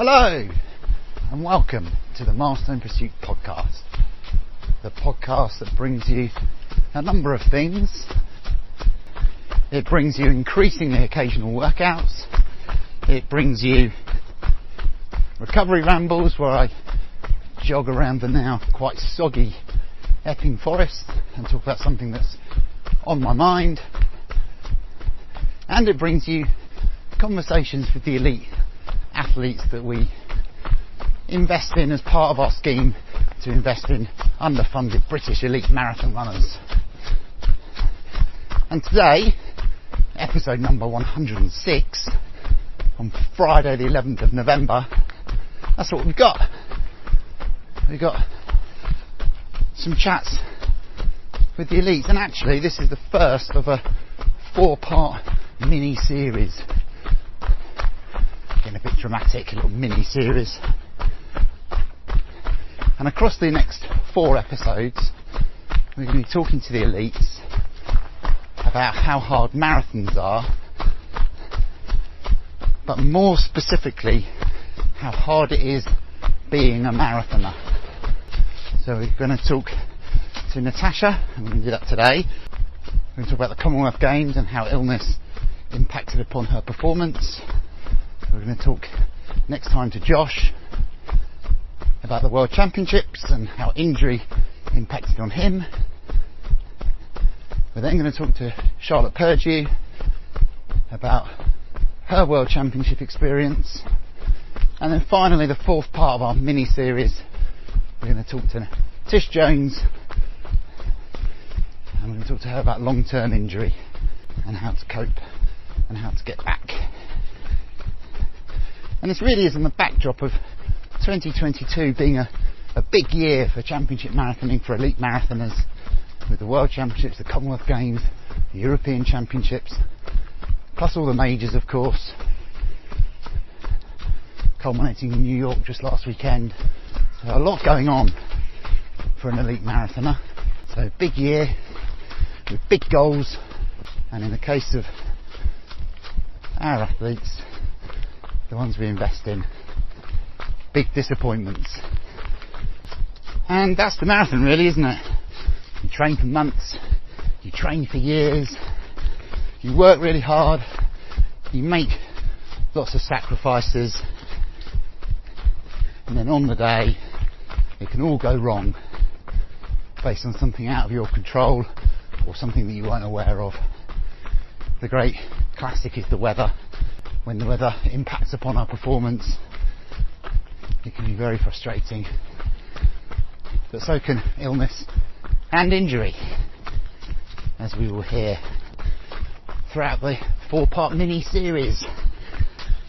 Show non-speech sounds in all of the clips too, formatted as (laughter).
Hello, and welcome to the in Pursuit podcast. The podcast that brings you a number of things. It brings you increasingly occasional workouts. It brings you recovery rambles where I jog around the now quite soggy Epping Forest and talk about something that's on my mind. And it brings you conversations with the elite athletes that we invest in as part of our scheme to invest in underfunded British elite marathon runners. And today, episode number 106, on Friday the 11th of November, that's what we've got. We've got some chats with the elites, and actually, this is the first of a four part mini series getting a bit dramatic, little mini series. And across the next four episodes, we're going to be talking to the elites about how hard marathons are, but more specifically, how hard it is being a marathoner. So we're going to talk to Natasha, and we're going to do that today. We're going to talk about the Commonwealth Games and how illness impacted upon her performance. We're going to talk next time to Josh about the World Championships and how injury impacted on him. We're then going to talk to Charlotte Purdue about her World Championship experience. And then finally, the fourth part of our mini series, we're going to talk to Tish Jones and we're going to talk to her about long term injury and how to cope and how to get back. And this really is in the backdrop of 2022 being a, a big year for championship marathoning for elite marathoners with the World Championships, the Commonwealth Games, the European Championships, plus all the majors, of course, culminating in New York just last weekend. So a lot going on for an elite marathoner. So big year with big goals, and in the case of our athletes, the ones we invest in, big disappointments. And that's the marathon, really, isn't it? You train for months, you train for years, you work really hard, you make lots of sacrifices, and then on the day, it can all go wrong based on something out of your control or something that you weren't aware of. The great classic is the weather. When the weather impacts upon our performance, it can be very frustrating. But so can illness and injury, as we will hear throughout the four-part mini series.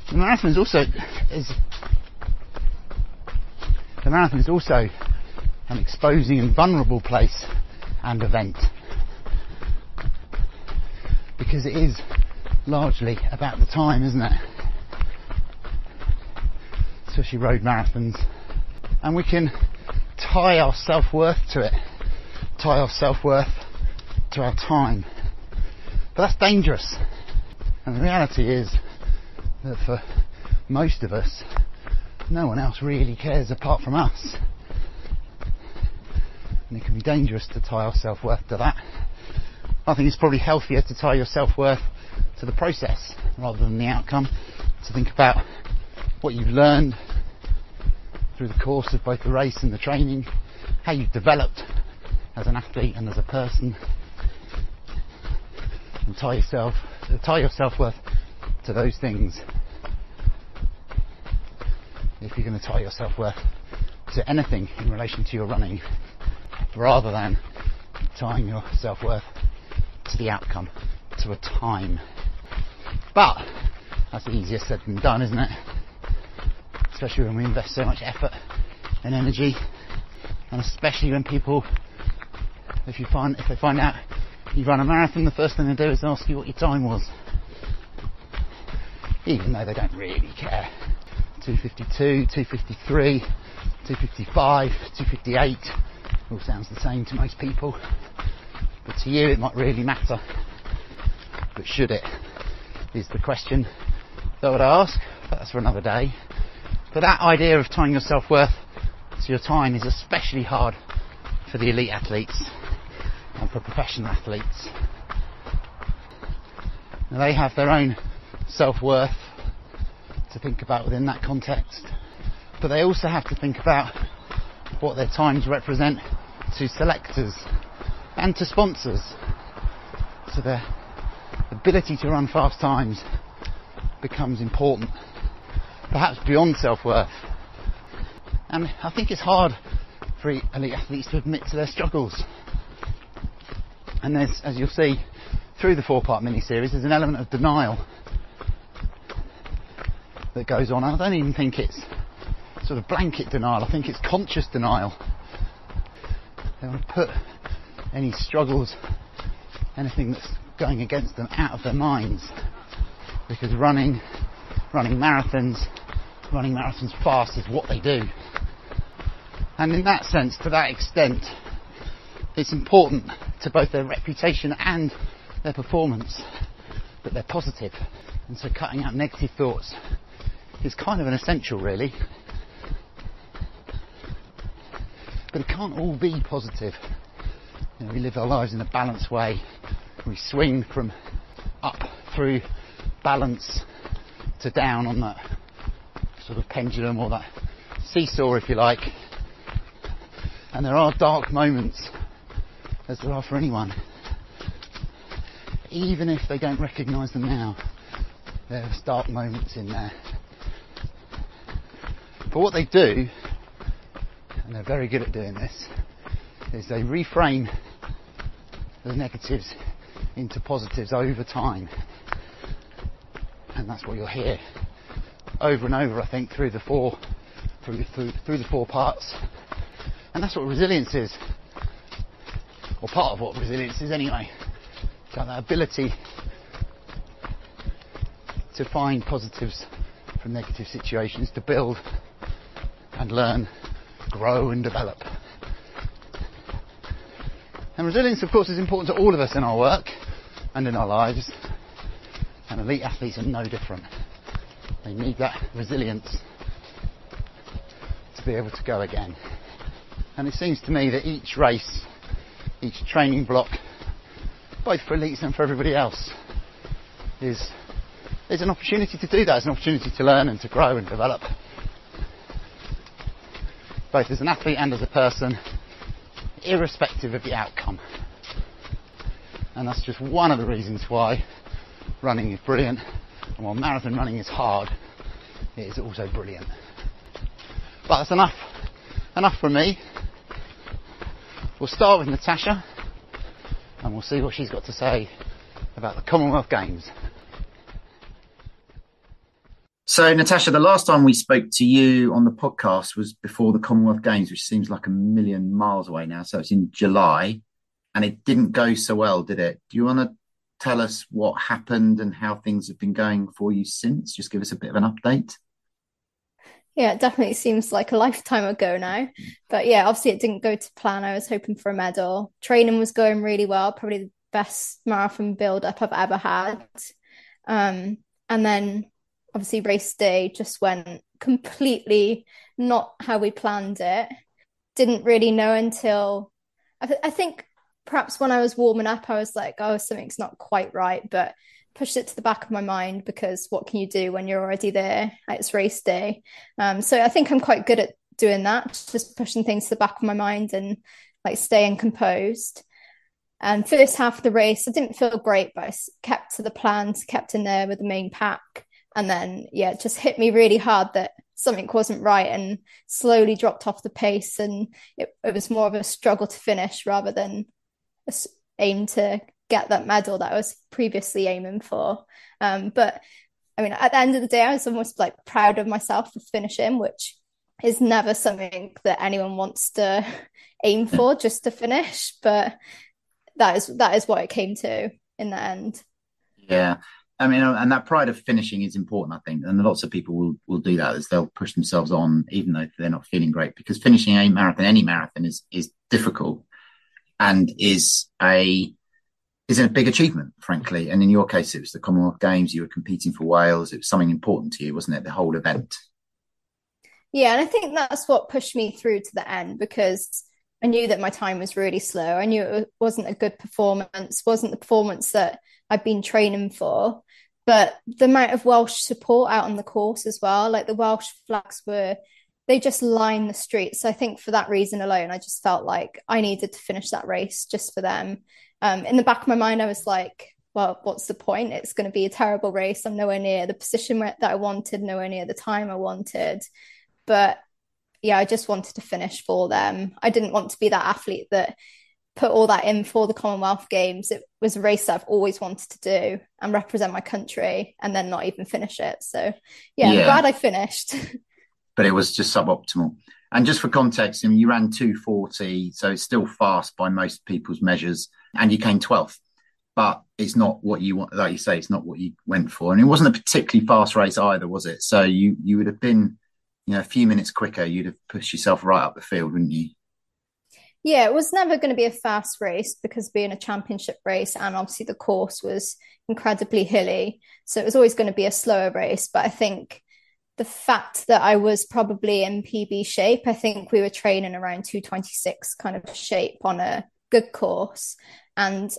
The marathon is also is the marathon is also an exposing and vulnerable place and event because it is largely about the time, isn't it? Especially road marathons, and we can tie our self worth to it, tie our self worth to our time. But that's dangerous. And the reality is that for most of us, no one else really cares apart from us. And it can be dangerous to tie our self worth to that. I think it's probably healthier to tie your self worth to the process rather than the outcome. To think about what you've learned through the course of both the race and the training, how you've developed as an athlete and as a person, and tie yourself, tie your self worth to those things. If you're going to tie your self worth to anything in relation to your running, rather than tying your self worth to the outcome, to a time. But that's easier said than done, isn't it? Especially when we invest so much effort and energy, and especially when people, if you find if they find out you run a marathon, the first thing they do is ask you what your time was, even though they don't really care. 252, 253, 255, 258 all sounds the same to most people, but to you it might really matter. But should it? Is the question that I would ask. That's for another day. But that idea of tying your self worth to your time is especially hard for the elite athletes and for professional athletes. Now they have their own self worth to think about within that context, but they also have to think about what their times represent to selectors and to sponsors. So their ability to run fast times becomes important, perhaps beyond self worth. And I think it's hard for elite athletes to admit to their struggles. And there's, as you'll see through the four part mini series, there's an element of denial that goes on. I don't even think it's sort of blanket denial, I think it's conscious denial. They want to put any struggles, anything that's going against them out of their minds. Because running, running marathons, running marathons fast is what they do. And in that sense, to that extent, it's important to both their reputation and their performance that they're positive. And so cutting out negative thoughts is kind of an essential, really. But it can't all be positive. You know, we live our lives in a balanced way. We swing from up through balance to down on that sort of pendulum or that seesaw, if you like. And there are dark moments, as there are for anyone. Even if they don't recognise them now, there's dark moments in there. But what they do, and they're very good at doing this, is they reframe the negatives into positives over time. And that's what you'll hear over and over, I think, through the four, through, through, through the four parts and that's what resilience is. Or part of what resilience is anyway. Got that ability to find positives from negative situations, to build and learn, grow and develop. And resilience, of course, is important to all of us in our work and in our lives. And elite athletes are no different. They need that resilience to be able to go again. And it seems to me that each race, each training block, both for elites and for everybody else, is, is an opportunity to do that. It's an opportunity to learn and to grow and develop. Both as an athlete and as a person, irrespective of the outcome. And that's just one of the reasons why running is brilliant. And while marathon running is hard, it is also brilliant. But that's enough. Enough from me. We'll start with Natasha and we'll see what she's got to say about the Commonwealth Games. So, Natasha, the last time we spoke to you on the podcast was before the Commonwealth Games, which seems like a million miles away now. So, it's in July and it didn't go so well, did it? Do you want to tell us what happened and how things have been going for you since? Just give us a bit of an update. Yeah, it definitely seems like a lifetime ago now. But yeah, obviously it didn't go to plan. I was hoping for a medal. Training was going really well, probably the best marathon build up I've ever had. Um, and then obviously race day just went completely not how we planned it. Didn't really know until I, th- I think perhaps when I was warming up, I was like, oh, something's not quite right. But pushed it to the back of my mind because what can you do when you're already there? It's race day. Um, so I think I'm quite good at doing that, just pushing things to the back of my mind and like staying composed. And first half of the race, I didn't feel great, but I kept to the plans, kept in there with the main pack. And then, yeah, it just hit me really hard that something wasn't right and slowly dropped off the pace. And it, it was more of a struggle to finish rather than aim to get that medal that I was previously aiming for. Um, but I mean, at the end of the day, I was almost like proud of myself for finishing, which is never something that anyone wants to (laughs) aim for just to finish. But that is that is what it came to in the end. Yeah. I mean, and that pride of finishing is important, I think. And lots of people will, will do that as they'll push themselves on, even though they're not feeling great, because finishing a marathon, any marathon is, is difficult and is a, is a big achievement, frankly. And in your case, it was the Commonwealth Games. You were competing for Wales. It was something important to you, wasn't it? The whole event. Yeah. And I think that's what pushed me through to the end because I knew that my time was really slow. I knew it wasn't a good performance, wasn't the performance that I'd been training for. But the amount of Welsh support out on the course as well, like the Welsh flags were, they just lined the streets. So I think for that reason alone, I just felt like I needed to finish that race just for them. Um, in the back of my mind, I was like, well, what's the point? It's going to be a terrible race. I'm nowhere near the position that I wanted, nowhere near the time I wanted. But yeah, I just wanted to finish for them. I didn't want to be that athlete that put all that in for the Commonwealth Games. It was a race that I've always wanted to do and represent my country and then not even finish it. So yeah, yeah. I'm glad I finished. (laughs) but it was just suboptimal. And just for context, I mean, you ran 240, so it's still fast by most people's measures, and you came 12th. But it's not what you want, like you say, it's not what you went for. And it wasn't a particularly fast race either, was it? So you you would have been you know, a few minutes quicker, you'd have pushed yourself right up the field, wouldn't you? Yeah, it was never going to be a fast race because being a championship race and obviously the course was incredibly hilly. So it was always going to be a slower race. But I think the fact that I was probably in PB shape, I think we were training around 226 kind of shape on a good course. And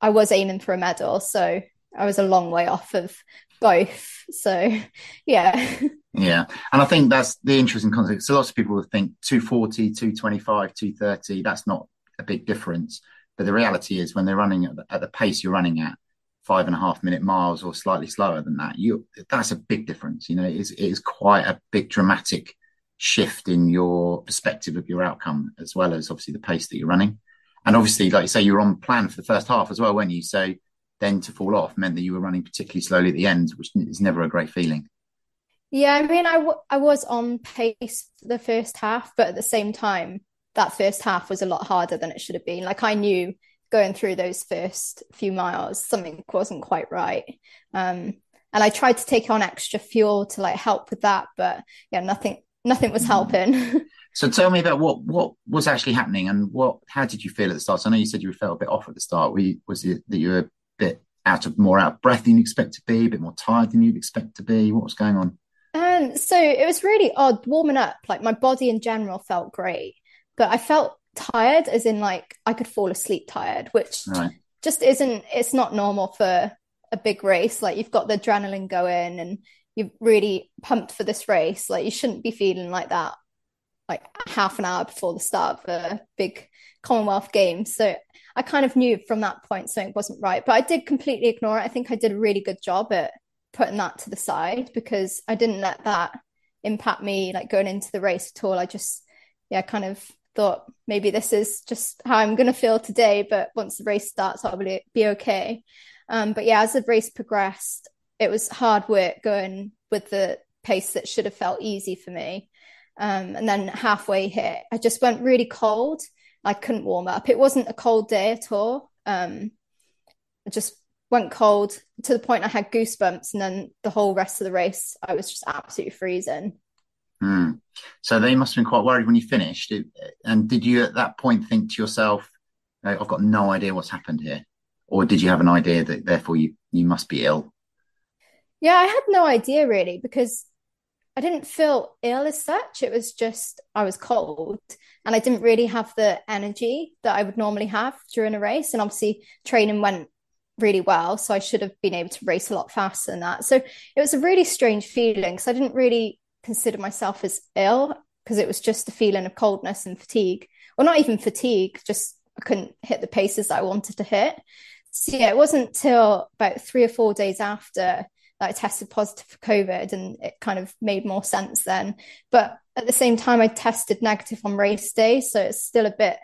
I was aiming for a medal. So I was a long way off of both. So (laughs) yeah. Yeah. And I think that's the interesting concept. So lots of people would think 240, 225, 230, that's not a big difference. But the reality is when they're running at the, at the pace you're running at, five and a half minute miles or slightly slower than that, you that's a big difference. You know, it is, it is quite a big dramatic shift in your perspective of your outcome, as well as obviously the pace that you're running. And obviously, like you say, you were on plan for the first half as well, weren't you? So then to fall off meant that you were running particularly slowly at the end, which is never a great feeling. Yeah, I mean, I, w- I was on pace for the first half, but at the same time, that first half was a lot harder than it should have been. Like I knew going through those first few miles, something wasn't quite right. Um, and I tried to take on extra fuel to like help with that, but yeah, nothing, nothing was helping. so tell me about what what was actually happening and what how did you feel at the start? So I know you said you felt a bit off at the start. Were you, was it that you were a bit out of more out of breath than you'd expect to be, a bit more tired than you'd expect to be? What was going on? Um, so it was really odd warming up. Like my body in general felt great, but I felt tired, as in like I could fall asleep tired, which right. just isn't. It's not normal for a big race. Like you've got the adrenaline going and you're really pumped for this race. Like you shouldn't be feeling like that, like half an hour before the start of a big Commonwealth Games. So I kind of knew from that point something wasn't right, but I did completely ignore it. I think I did a really good job at putting that to the side because I didn't let that impact me like going into the race at all. I just yeah, kind of thought maybe this is just how I'm gonna feel today, but once the race starts I'll be, be okay. Um, but yeah, as the race progressed, it was hard work going with the pace that should have felt easy for me. Um, and then halfway hit, I just went really cold. I couldn't warm up. It wasn't a cold day at all. Um, I just went cold to the point I had goosebumps, and then the whole rest of the race, I was just absolutely freezing. Mm. So they must have been quite worried when you finished. And did you at that point think to yourself, "I've got no idea what's happened here," or did you have an idea that therefore you you must be ill? Yeah, I had no idea really because I didn't feel ill as such. It was just I was cold and I didn't really have the energy that I would normally have during a race. And obviously, training went really well. So I should have been able to race a lot faster than that. So it was a really strange feeling because I didn't really consider myself as ill because it was just a feeling of coldness and fatigue. Well, not even fatigue, just I couldn't hit the paces that I wanted to hit. So yeah, it wasn't till about three or four days after that I tested positive for COVID and it kind of made more sense then. But at the same time, I tested negative on race day. So it's still a bit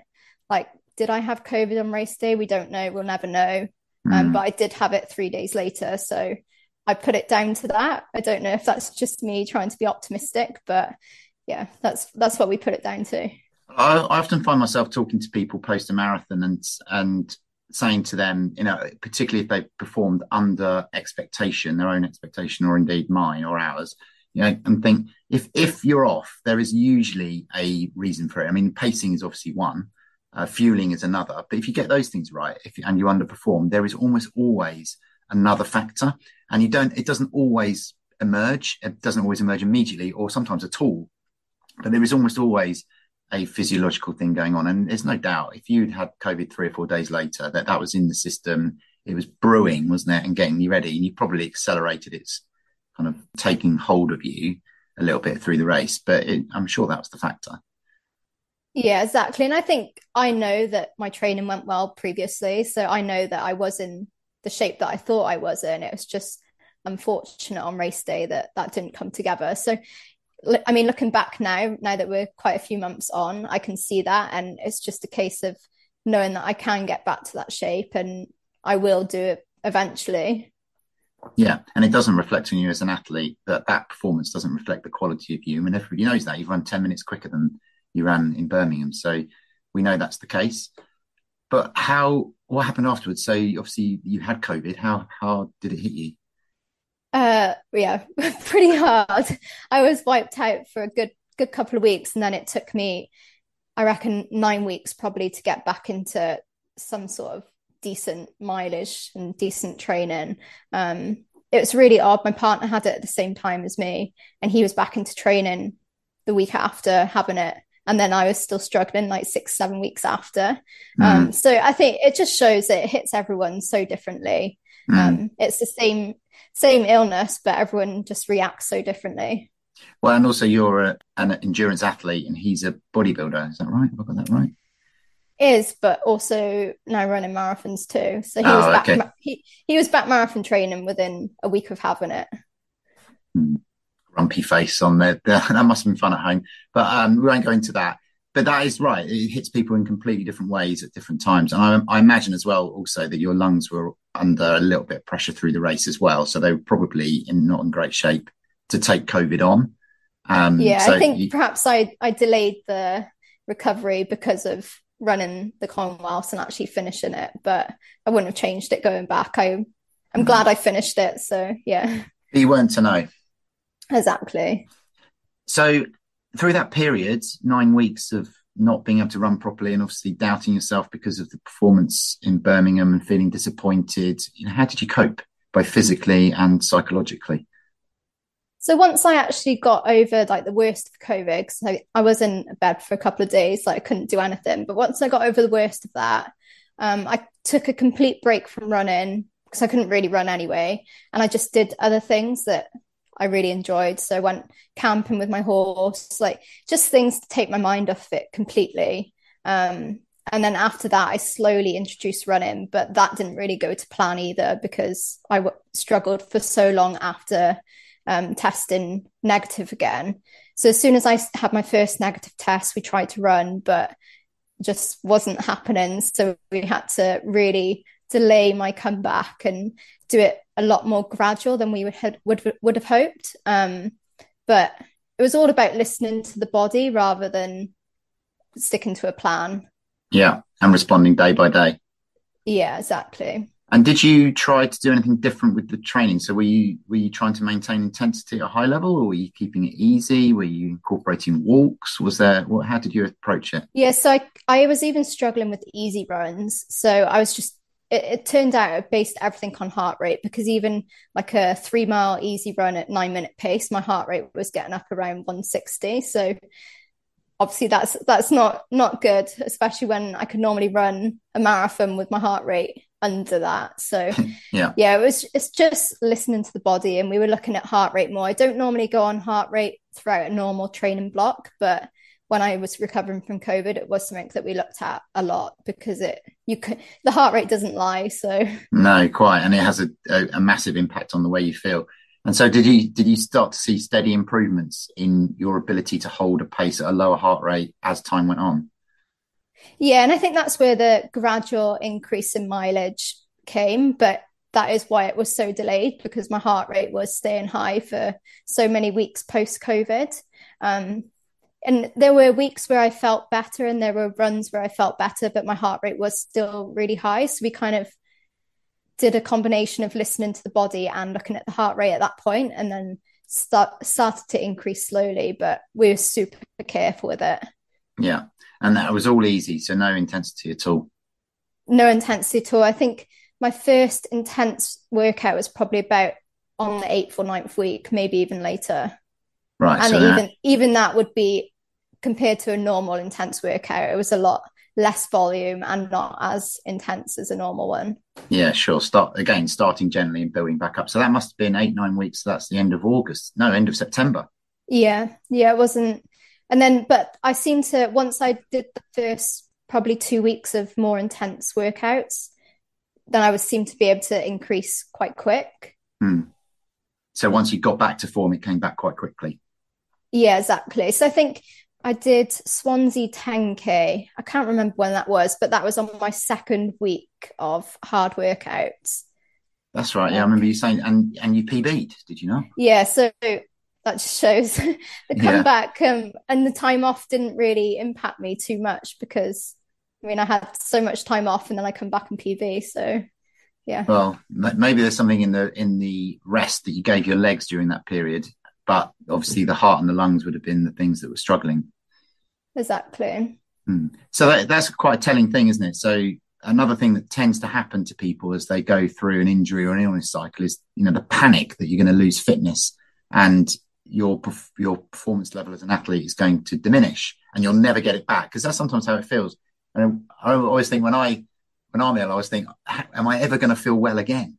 like, did I have COVID on race day? We don't know. We'll never know. Um, but I did have it three days later. So I put it down to that. I don't know if that's just me trying to be optimistic, but yeah, that's that's what we put it down to. I, I often find myself talking to people post a marathon and and saying to them, you know, particularly if they performed under expectation, their own expectation, or indeed mine or ours, you know, and think if if you're off, there is usually a reason for it. I mean, pacing is obviously one, uh, fueling is another, but if you get those things right, if and you underperform, there is almost always another factor, and you don't. It doesn't always emerge. It doesn't always emerge immediately, or sometimes at all. But there is almost always a physiological thing going on. And there's no doubt if you'd had COVID three or four days later, that that was in the system, it was brewing, wasn't it, and getting you ready, and you probably accelerated its kind of taking hold of you a little bit through the race. But it, I'm sure that was the factor. Yeah, exactly. And I think I know that my training went well previously. So I know that I was in the shape that I thought I was in. It was just unfortunate on race day that that didn't come together. So I mean, looking back now, now that we're quite a few months on, I can see that. And it's just a case of knowing that I can get back to that shape and I will do it eventually. Yeah. And it doesn't reflect on you as an athlete that that performance doesn't reflect the quality of you. I And everybody knows that you've run 10 minutes quicker than you ran in Birmingham. So we know that's the case. But how, what happened afterwards? So obviously you had COVID. How, how did it hit you? Uh, yeah, (laughs) pretty hard. I was wiped out for a good good couple of weeks, and then it took me, I reckon, nine weeks probably to get back into some sort of decent mileage and decent training. Um, it was really odd. My partner had it at the same time as me, and he was back into training the week after having it. And then I was still struggling like six, seven weeks after. Mm. Um, so I think it just shows that it hits everyone so differently. Mm. Um, it's the same same illness, but everyone just reacts so differently. Well, and also you're a, an endurance athlete, and he's a bodybuilder. Is that right? Have I got that right? Is, but also now running marathons too. So he oh, was back. Okay. He he was back marathon training within a week of having it. Hmm. Grumpy face on there. (laughs) That must have been fun at home, but um, we won't go into that but that is right. It hits people in completely different ways at different times. And I, I, imagine as well, also that your lungs were under a little bit of pressure through the race as well. So they were probably in not in great shape to take COVID on. Um, yeah, so I think you... perhaps I, I delayed the recovery because of running the Commonwealth and actually finishing it, but I wouldn't have changed it going back. I, I'm mm-hmm. glad I finished it. So yeah. You weren't to know. Exactly. So through that period, nine weeks of not being able to run properly and obviously doubting yourself because of the performance in Birmingham and feeling disappointed, you know, how did you cope both physically and psychologically? So once I actually got over like the worst of COVID, I, I, was in bed for a couple of days, like I couldn't do anything. But once I got over the worst of that, um, I took a complete break from running because I couldn't really run anyway, and I just did other things that I really enjoyed. So I went camping with my horse, like just things to take my mind off it completely. Um, and then after that, I slowly introduced running, but that didn't really go to plan either because I w- struggled for so long after um, testing negative again. So as soon as I had my first negative test, we tried to run, but just wasn't happening. So we had to really delay my comeback and do it a lot more gradual than we would have, would, would have hoped. Um, but it was all about listening to the body rather than sticking to a plan. Yeah, and responding day by day. Yeah, exactly. And did you try to do anything different with the training? So were you were you trying to maintain intensity at a high level, or were you keeping it easy? Were you incorporating walks? Was there what? How did you approach it? Yeah, so I I was even struggling with easy runs. So I was just it, it, turned out I based everything on heart rate because even like a three mile easy run at nine minute pace, my heart rate was getting up around 160. So obviously that's that's not not good, especially when I could normally run a marathon with my heart rate under that. So (laughs) yeah, yeah, it was it's just listening to the body, and we were looking at heart rate more. I don't normally go on heart rate throughout a normal training block, but when I was recovering from COVID, it was something that we looked at a lot because it you could the heart rate doesn't lie. So no, quite, and it has a, a, a massive impact on the way you feel. And so, did you did you start to see steady improvements in your ability to hold a pace at a lower heart rate as time went on? Yeah, and I think that's where the gradual increase in mileage came, but that is why it was so delayed because my heart rate was staying high for so many weeks post COVID. Um, and there were weeks where I felt better, and there were runs where I felt better, but my heart rate was still really high. So we kind of did a combination of listening to the body and looking at the heart rate at that point, and then start started to increase slowly. But we were super careful with it. Yeah, and that was all easy, so no intensity at all. No intensity at all. I think my first intense workout was probably about on the eighth or ninth week, maybe even later. Right. And so even that- even that would be compared to a normal intense workout, it was a lot less volume and not as intense as a normal one. yeah, sure. Start again, starting gently and building back up. So that must have been eight, nine weeks. So that's the end of August. No, end of September. Yeah, yeah, it wasn't. And then, but I seem to once I did the first probably two weeks of more intense workouts, then I would seem to be able to increase quite quick. Hmm. So once you got back to form, it came back quite quickly. Yeah, exactly. So I think I did Swansea 10K. I can't remember when that was, but that was on my second week of hard workouts. That's right. Yeah, I remember you saying, and and you PB'd, did you not? Yeah, so that just shows (laughs) the Yeah. comeback um, and the time off didn't really impact me too much because I mean I had so much time off and then I come back and PB. So yeah, Well, maybe there's something in the in the rest that you gave your legs during that period, but obviously the heart and the lungs would have been the things that were struggling. Exactly. Hmm. So that, that's quite a telling thing, isn't it? So another thing that tends to happen to people as they go through an injury or an illness cycle is, you know, the panic that you're going to lose fitness and your your performance level as an athlete is going to diminish, and you'll never get it back because that's sometimes how it feels. And I always think when I when I'm ill, I always think, am I ever going to feel well again?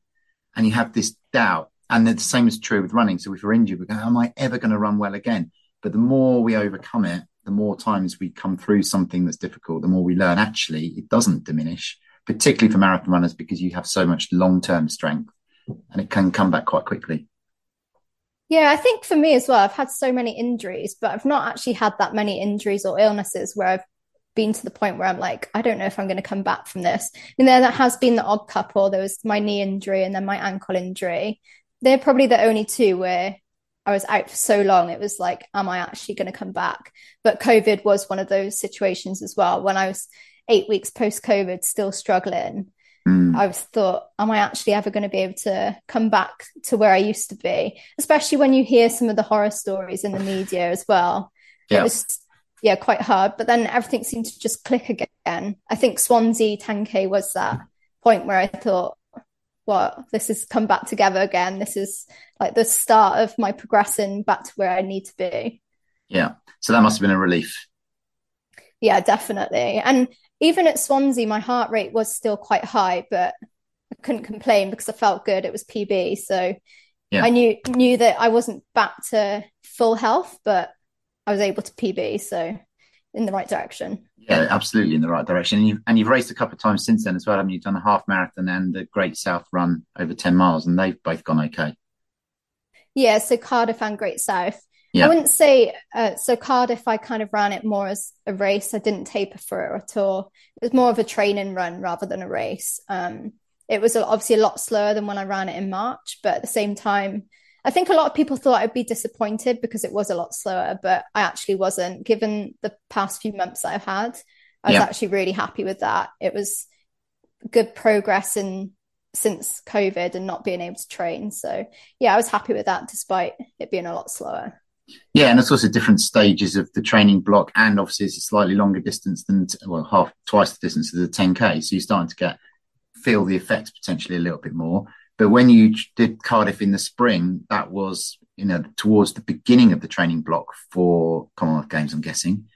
And you have this doubt, and the same is true with running. So if you're injured, we go, am I ever going to run well again? But the more we overcome it, the more times we come through something that's difficult, the more we learn actually it doesn't diminish, particularly for marathon runners because you have so much long term strength and it can come back quite quickly. Yeah, I think for me as well, I've had so many injuries, but I've not actually had that many injuries or illnesses where I've been to the point where I'm like, I don't know if I'm going to come back from this. And then that has been the odd couple. There was my knee injury and then my ankle injury. They're probably the only two where I was out for so long. It was like, am I actually going to come back? But COVID was one of those situations as well. When I was eight weeks post COVID, still struggling, Mm. I was thought, am I actually ever going to be able to come back to where I used to be? Especially when you hear some of the horror stories in the media as well. Yeah. It was, yeah, quite hard. But then everything seemed to just click again. I think Swansea 10K was that point where I thought, well, this has come back together again. This is like the start of my progressing back to where I need to be. Yeah. So that must have been a relief. Yeah, definitely. And even at Swansea, my heart rate was still quite high, but I couldn't complain because I felt good. It was PB, so Yeah. I knew knew that I wasn't back to full health, but I was able to PB, so in the right direction. Yeah, absolutely in the right direction. And you've, and you've raced a couple of times since then as well. haven't you done a half marathon and the Great South Run over 10 miles, and they've both gone okay. Yeah, so Cardiff and Great South. Yeah. I wouldn't say uh, so. Cardiff, I kind of ran it more as a race. I didn't taper for it at all. It was more of a training run rather than a race. Um, it was obviously a lot slower than when I ran it in March, but at the same time, I think a lot of people thought I'd be disappointed because it was a lot slower, but I actually wasn't. Given the past few months that I've had, I was Yeah. actually really happy with that. It was good progress in since COVID and not being able to train. So yeah, I was happy with that despite it being a lot slower. Yeah, and it's also different stages of the training block, and obviously it's a slightly longer distance than well, half twice the distance of the 10k. So you're starting to get feel the effects potentially a little bit more. But when you did Cardiff in the spring, that was you know towards the beginning of the training block for Commonwealth Games. I'm guessing.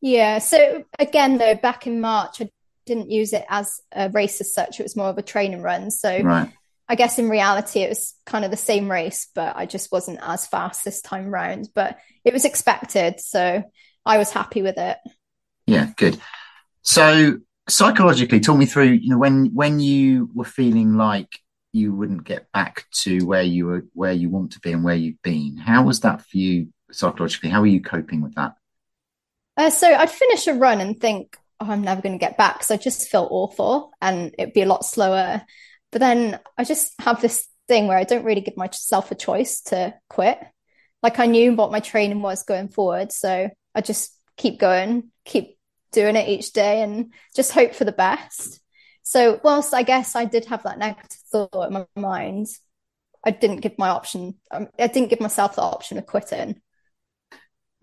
Yeah. So again, though, back in March, I didn't use it as a race as such. It was more of a training run. So Right. I guess in reality, it was kind of the same race, but I just wasn't as fast this time round. But it was expected. So I was happy with it. Yeah, good. So psychologically, talk me through, you know, when when you were feeling like you wouldn't get back to where you were where you want to be and where you've been. How was that for you psychologically? How are you coping with that? Uh, so I'd finish a run and think, oh, I'm never going to get back. So I just felt awful and it'd be a lot slower. But then I just have this thing where I don't really give myself a choice to quit. Like I knew what my training was going forward. So I just keep going, keep doing it each day and just hope for the best. So whilst I guess I did have that negative thought in my mind, I didn't give my option. Um, I didn't give myself the option of quitting.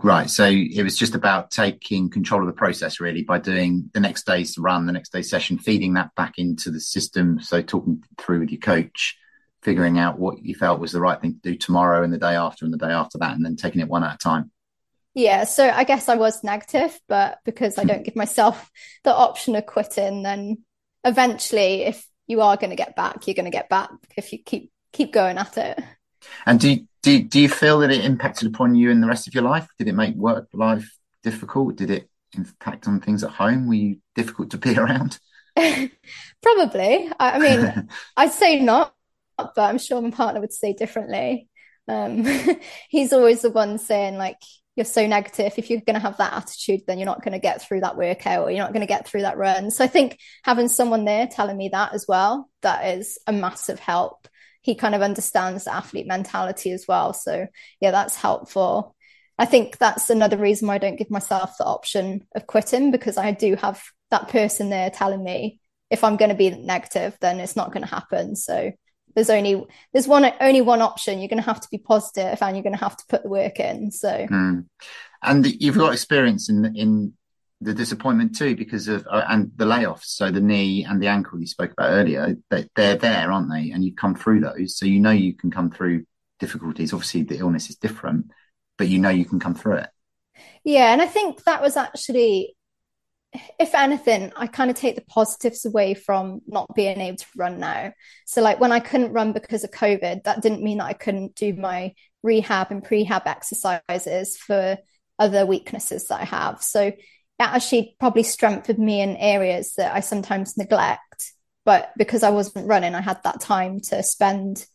Right. So it was just about taking control of the process really by doing the next day's run, the next day's session, feeding that back into the system. So talking through with your coach, figuring out what you felt was the right thing to do tomorrow and the day after and the day after that, and then taking it one at a time. Yeah. So I guess I was negative, but because I don't give myself the option of quitting, then eventually, if you are going to get back, you're going to get back if you keep keep going at it. And do do do you feel that it impacted upon you in the rest of your life? Did it make work life difficult? Did it impact on things at home? Were you difficult to be (laughs) around? (laughs) Probably. I, I mean, (laughs) I'd say not, but I'm sure my partner would say differently. Um, he's always the one saying like, you're so negative. If you're going to have that attitude, then you're not going to get through that workout or you're not going to get through that run. So I think having someone there telling me that as well, that is a massive help. He kind of understands the athlete mentality as well. So yeah, that's helpful. I think that's another reason why I don't give myself the option of quitting because I do have that person there telling me if I'm going to be negative, then it's not going to happen. So there's only there's one only one option. You're going to have to be positive and you're going to have to put the work in so. Mm. and you've got experience in in the disappointment too because of uh, and the layoffs. So the knee and the ankle you spoke about earlier they, they're there aren't they? And you come through those. So you know you can come through difficulties. Obviously the illness is different but you know you can come through it. Yeah and i think that was actually if anything, I kind of take the positives away from not being able to run now. So, like when I couldn't run because of COVID, that didn't mean that I couldn't do my rehab and prehab exercises for other weaknesses that I have. So, it actually probably strengthened me in areas that I sometimes neglect. But because I wasn't running, I had that time to spend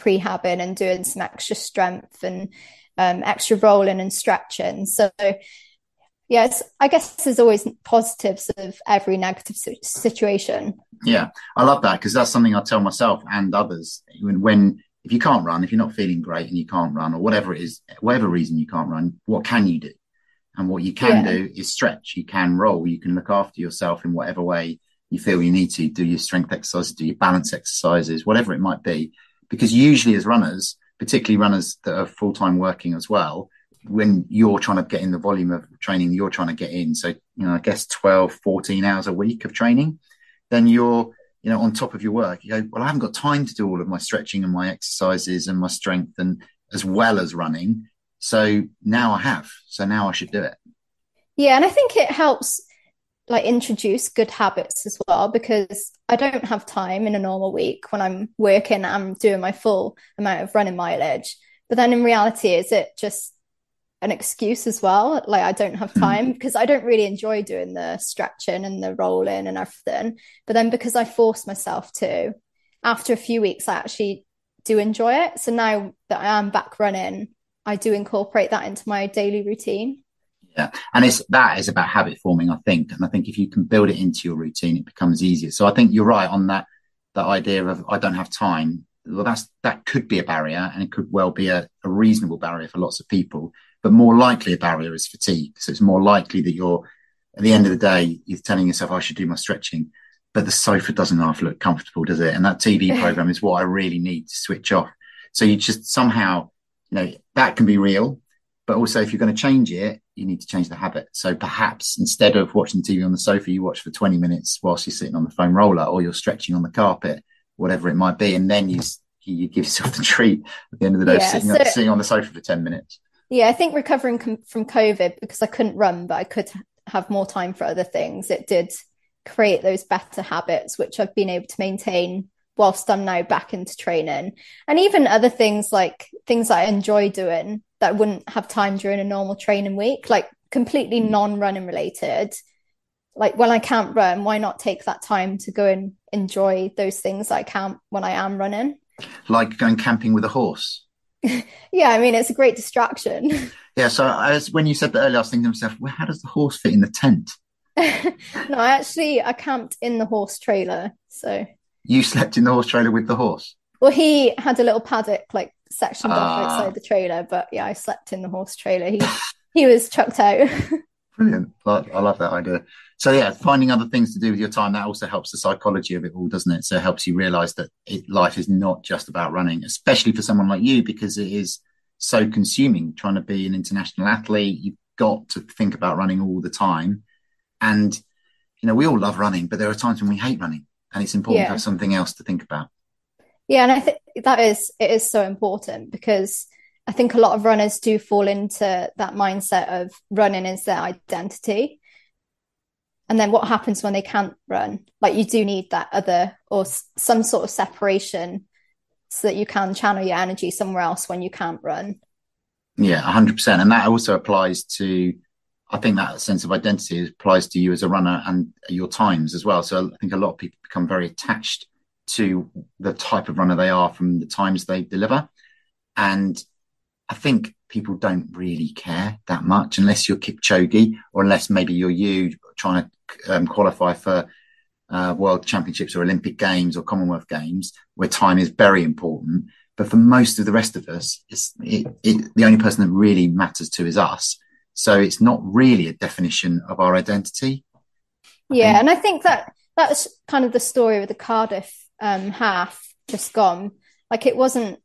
prehabbing and doing some extra strength and um, extra rolling and stretching. So, yes, I guess there's always positives of every negative situation. Yeah, I love that because that's something I tell myself and others. When, when if you can't run, if you're not feeling great and you can't run, or whatever it is, whatever reason you can't run, what can you do? And what you can yeah. do is stretch. You can roll. You can look after yourself in whatever way you feel you need to. Do your strength exercises, do your balance exercises, whatever it might be. Because usually, as runners, particularly runners that are full time working as well, when you're trying to get in the volume of training you're trying to get in so you know i guess 12 14 hours a week of training then you're you know on top of your work you go well i haven't got time to do all of my stretching and my exercises and my strength and as well as running so now i have so now i should do it. Yeah and i think it helps like introduce good habits as well because i don't have time in a normal week when i'm working i'm doing my full amount of running mileage but then in reality is it just an excuse as well. Like I don't have hmm. time because I don't really enjoy doing the stretching and the rolling and everything. But then because I force myself to, after a few weeks, I actually do enjoy it. So now that I am back running, I do incorporate that into my daily routine. Yeah, and it's that is about habit forming, I think. And I think if you can build it into your routine, it becomes easier. So I think you're right on that. That idea of I don't have time. Well, that's that could be a barrier, and it could well be a, a reasonable barrier for lots of people but more likely a barrier is fatigue. So it's more likely that you're at the end of the day, you're telling yourself, I should do my stretching, but the sofa doesn't half look comfortable, does it? And that TV (laughs) program is what I really need to switch off. So you just somehow, you know, that can be real, but also if you're going to change it, you need to change the habit. So perhaps instead of watching TV on the sofa, you watch for 20 minutes whilst you're sitting on the foam roller or you're stretching on the carpet, whatever it might be. And then you, you give yourself (laughs) the treat at the end of the day, yeah, sitting, so- sitting on the sofa for 10 minutes. Yeah, I think recovering com- from COVID because I couldn't run, but I could have more time for other things. It did create those better habits, which I've been able to maintain whilst I'm now back into training. And even other things like things I enjoy doing that I wouldn't have time during a normal training week, like completely non running related. Like when I can't run, why not take that time to go and enjoy those things I can't when I am running? Like going camping with a horse. (laughs) yeah, I mean, it's a great distraction. (laughs) Yeah. So as when you said that earlier, I was thinking to myself, well, how does the horse fit in the tent? (laughs) no, I actually I camped in the horse trailer. So You slept in the horse trailer with the horse. Well, he had a little paddock like sectioned off Ah. outside the trailer, but yeah, I slept in the horse trailer. He he was chucked out. Brilliant. I, I love that idea. So yeah, finding other things to do with your time that also helps the psychology of it all, doesn't it? So it helps you realise that it, life is not just about running, especially for someone like you because it is so consuming. Trying to be an international athlete, you've got to think about running all the time, and you know we all love running, but there are times when we hate running, and it's important Yeah. to have something else to think about. Yeah, and I think that is it is so important because I think a lot of runners do fall into that mindset of running is their identity. And then what happens when they can't run? Like you do need that other or some sort of separation so that you can channel your energy somewhere else when you can't run. Yeah, hundred percent, and that also applies to. I think that sense of identity applies to you as a runner and your times as well. So I think a lot of people become very attached to the type of runner they are from the times they deliver, and I think people don't really care that much unless you're Kipchoge or unless maybe you're you trying to um, qualify for uh, World Championships or Olympic Games or Commonwealth Games, where time is very important. But for most of the rest of us, it's it, it, the only person that really matters to is us. So it's not really a definition of our identity. Yeah, and I think that that's kind of the story with the Cardiff um, half just gone. Like it wasn't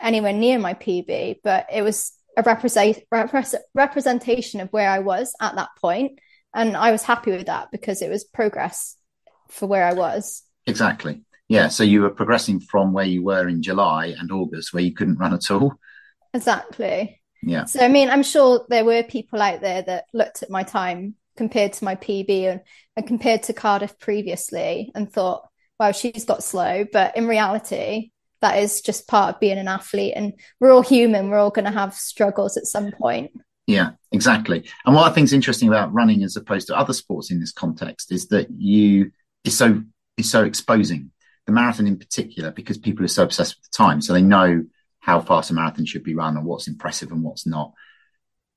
anywhere near my PB, but it was a represent, repres representation of where I was at that point, and I was happy with that because it was progress for where I was. Exactly. Yeah. So you were progressing from where you were in July and August, where you couldn't run at all. Exactly. Yeah. So I mean, I'm sure there were people out there that looked at my time compared to my PB and, and compared to Cardiff previously and thought, wow, she's got slow. But in reality, that is just part of being an athlete. And we're all human. We're all going to have struggles at some point. Yeah, exactly. And what I think is interesting about running as opposed to other sports in this context is that you is so is so exposing. The marathon in particular, because people are so obsessed with the time, so they know how fast a marathon should be run and what's impressive and what's not.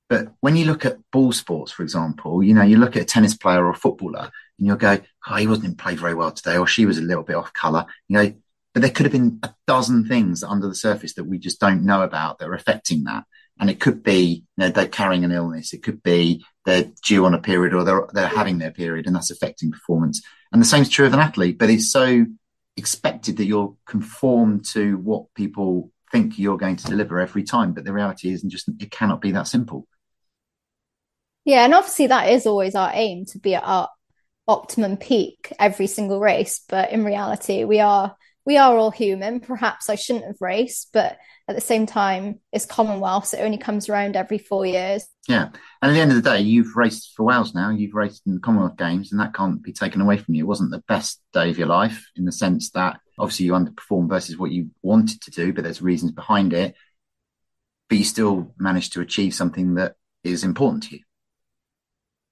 But when you look at ball sports, for example, you know, you look at a tennis player or a footballer and you'll go, oh, he wasn't played very well today, or she was a little bit off colour, you know, but there could have been a dozen things under the surface that we just don't know about that are affecting that. And it could be, you know, they're carrying an illness. It could be they're due on a period or they're, they're having their period and that's affecting performance. And the same is true of an athlete, but it's so expected that you'll conform to what people think you're going to deliver every time. But the reality isn't just, it cannot be that simple. Yeah, and obviously that is always our aim to be at our optimum peak every single race. But in reality, we are we are all human. Perhaps I shouldn't have raced, but at the same time, it's Commonwealth, so it only comes around every four years. Yeah. And at the end of the day, you've raced for Wales now. You've raced in the Commonwealth Games, and that can't be taken away from you. It wasn't the best day of your life in the sense that obviously you underperformed versus what you wanted to do, but there's reasons behind it. But you still managed to achieve something that is important to you.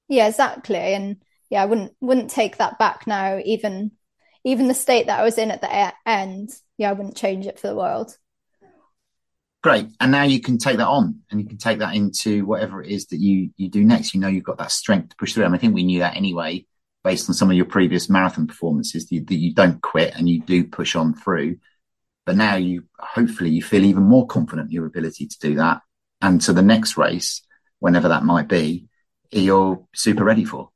Yeah, exactly. And yeah, I wouldn't wouldn't take that back now. Even even the state that I was in at the end, yeah, I wouldn't change it for the world. Great. And now you can take that on and you can take that into whatever it is that you, you do next. You know, you've got that strength to push through. And I think we knew that anyway, based on some of your previous marathon performances, that you, that you don't quit and you do push on through. But now you, hopefully you feel even more confident in your ability to do that. And to the next race, whenever that might be, you're super ready for.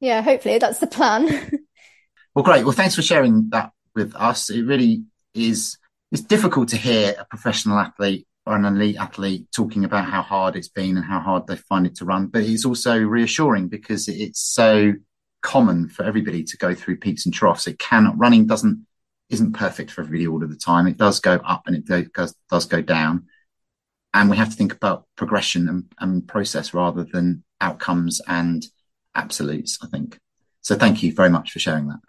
Yeah, hopefully that's the plan. (laughs) Well, great. Well, thanks for sharing that with us. It really is, it's difficult to hear a professional athlete or an elite athlete talking about how hard it's been and how hard they find it to run. But it's also reassuring because it's so common for everybody to go through peaks and troughs. It cannot, running doesn't, isn't perfect for everybody all of the time. It does go up and it does, does go down. And we have to think about progression and, and process rather than outcomes and absolutes, I think. So thank you very much for sharing that.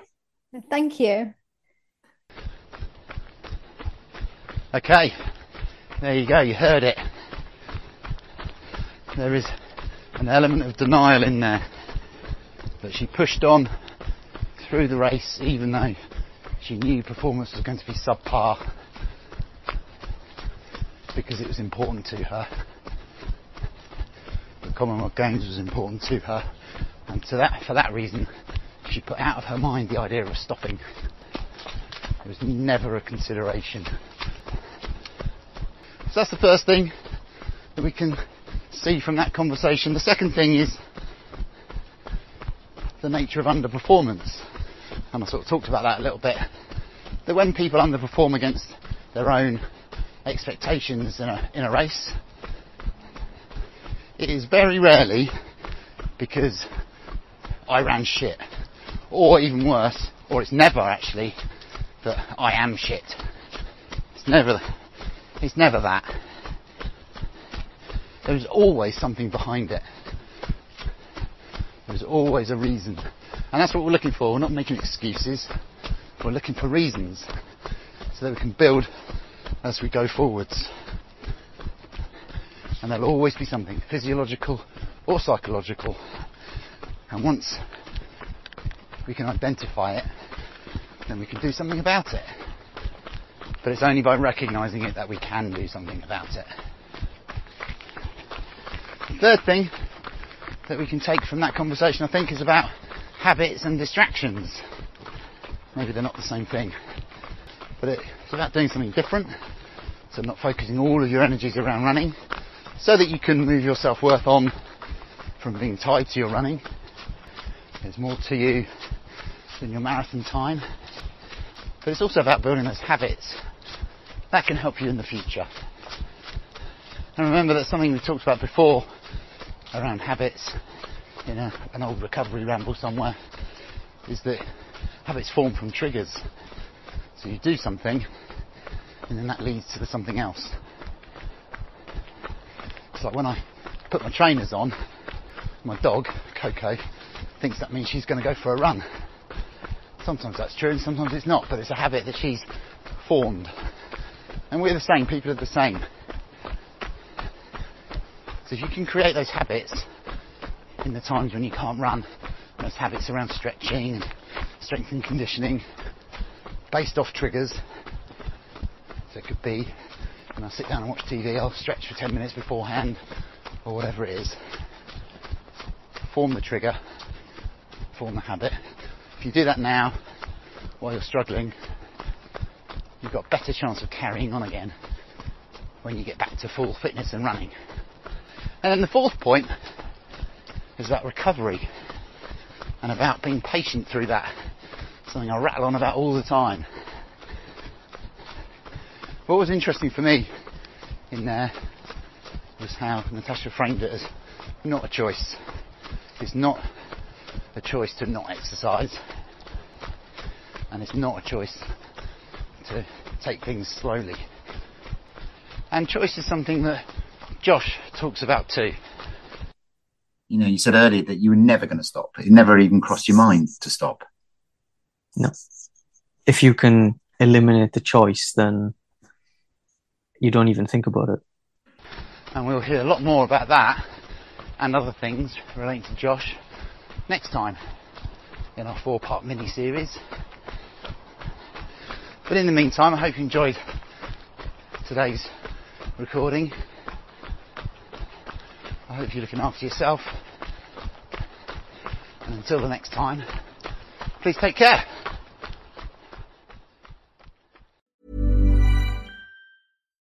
Thank you. Okay, there you go, you heard it. There is an element of denial in there. But she pushed on through the race even though she knew performance was going to be subpar because it was important to her. The Commonwealth Games was important to her and to that, for that reason she put out of her mind the idea of stopping It was never a consideration. So that's the first thing that we can see from that conversation. The second thing is the nature of underperformance. And I sort of talked about that a little bit. That when people underperform against their own expectations in a, in a race, it is very rarely because I ran shit. Or even worse, or it's never actually that I am shit. It's never, it's never that. There's always something behind it. There's always a reason. And that's what we're looking for. We're not making excuses. We're looking for reasons so that we can build as we go forwards. And there'll always be something physiological or psychological. And once we can identify it, then we can do something about it. But it's only by recognizing it that we can do something about it. Third thing that we can take from that conversation, I think, is about habits and distractions. Maybe they're not the same thing, but it's about doing something different. So not focusing all of your energies around running, so that you can move your self-worth on from being tied to your running. There's more to you than your marathon time. But it's also about building those habits that can help you in the future. And remember that something we talked about before around habits in a, an old recovery ramble somewhere is that habits form from triggers. So you do something and then that leads to something else. It's like when I put my trainers on, my dog, Coco, thinks that means she's going to go for a run. Sometimes that's true and sometimes it's not, but it's a habit that she's formed. And we're the same, people are the same. So if you can create those habits in the times when you can't run, those habits around stretching, and strength and conditioning, based off triggers. So it could be when I sit down and watch TV, I'll stretch for 10 minutes beforehand, or whatever it is. Form the trigger, form the habit. If you do that now, while you're struggling, you've got a better chance of carrying on again when you get back to full fitness and running. And then the fourth point is about recovery and about being patient through that. Something I rattle on about all the time. What was interesting for me in there was how Natasha framed it as not a choice. It's not a choice to not exercise, it's not a choice to take things slowly. And choice is something that Josh talks about too. You know, you said earlier that you were never going to stop. It never even crossed your mind to stop. No. If you can eliminate the choice, then you don't even think about it. And we'll hear a lot more about that and other things relating to Josh next time in our four part mini series. But in the meantime, I hope you enjoyed today's recording. I hope you're looking after yourself. And until the next time, please take care.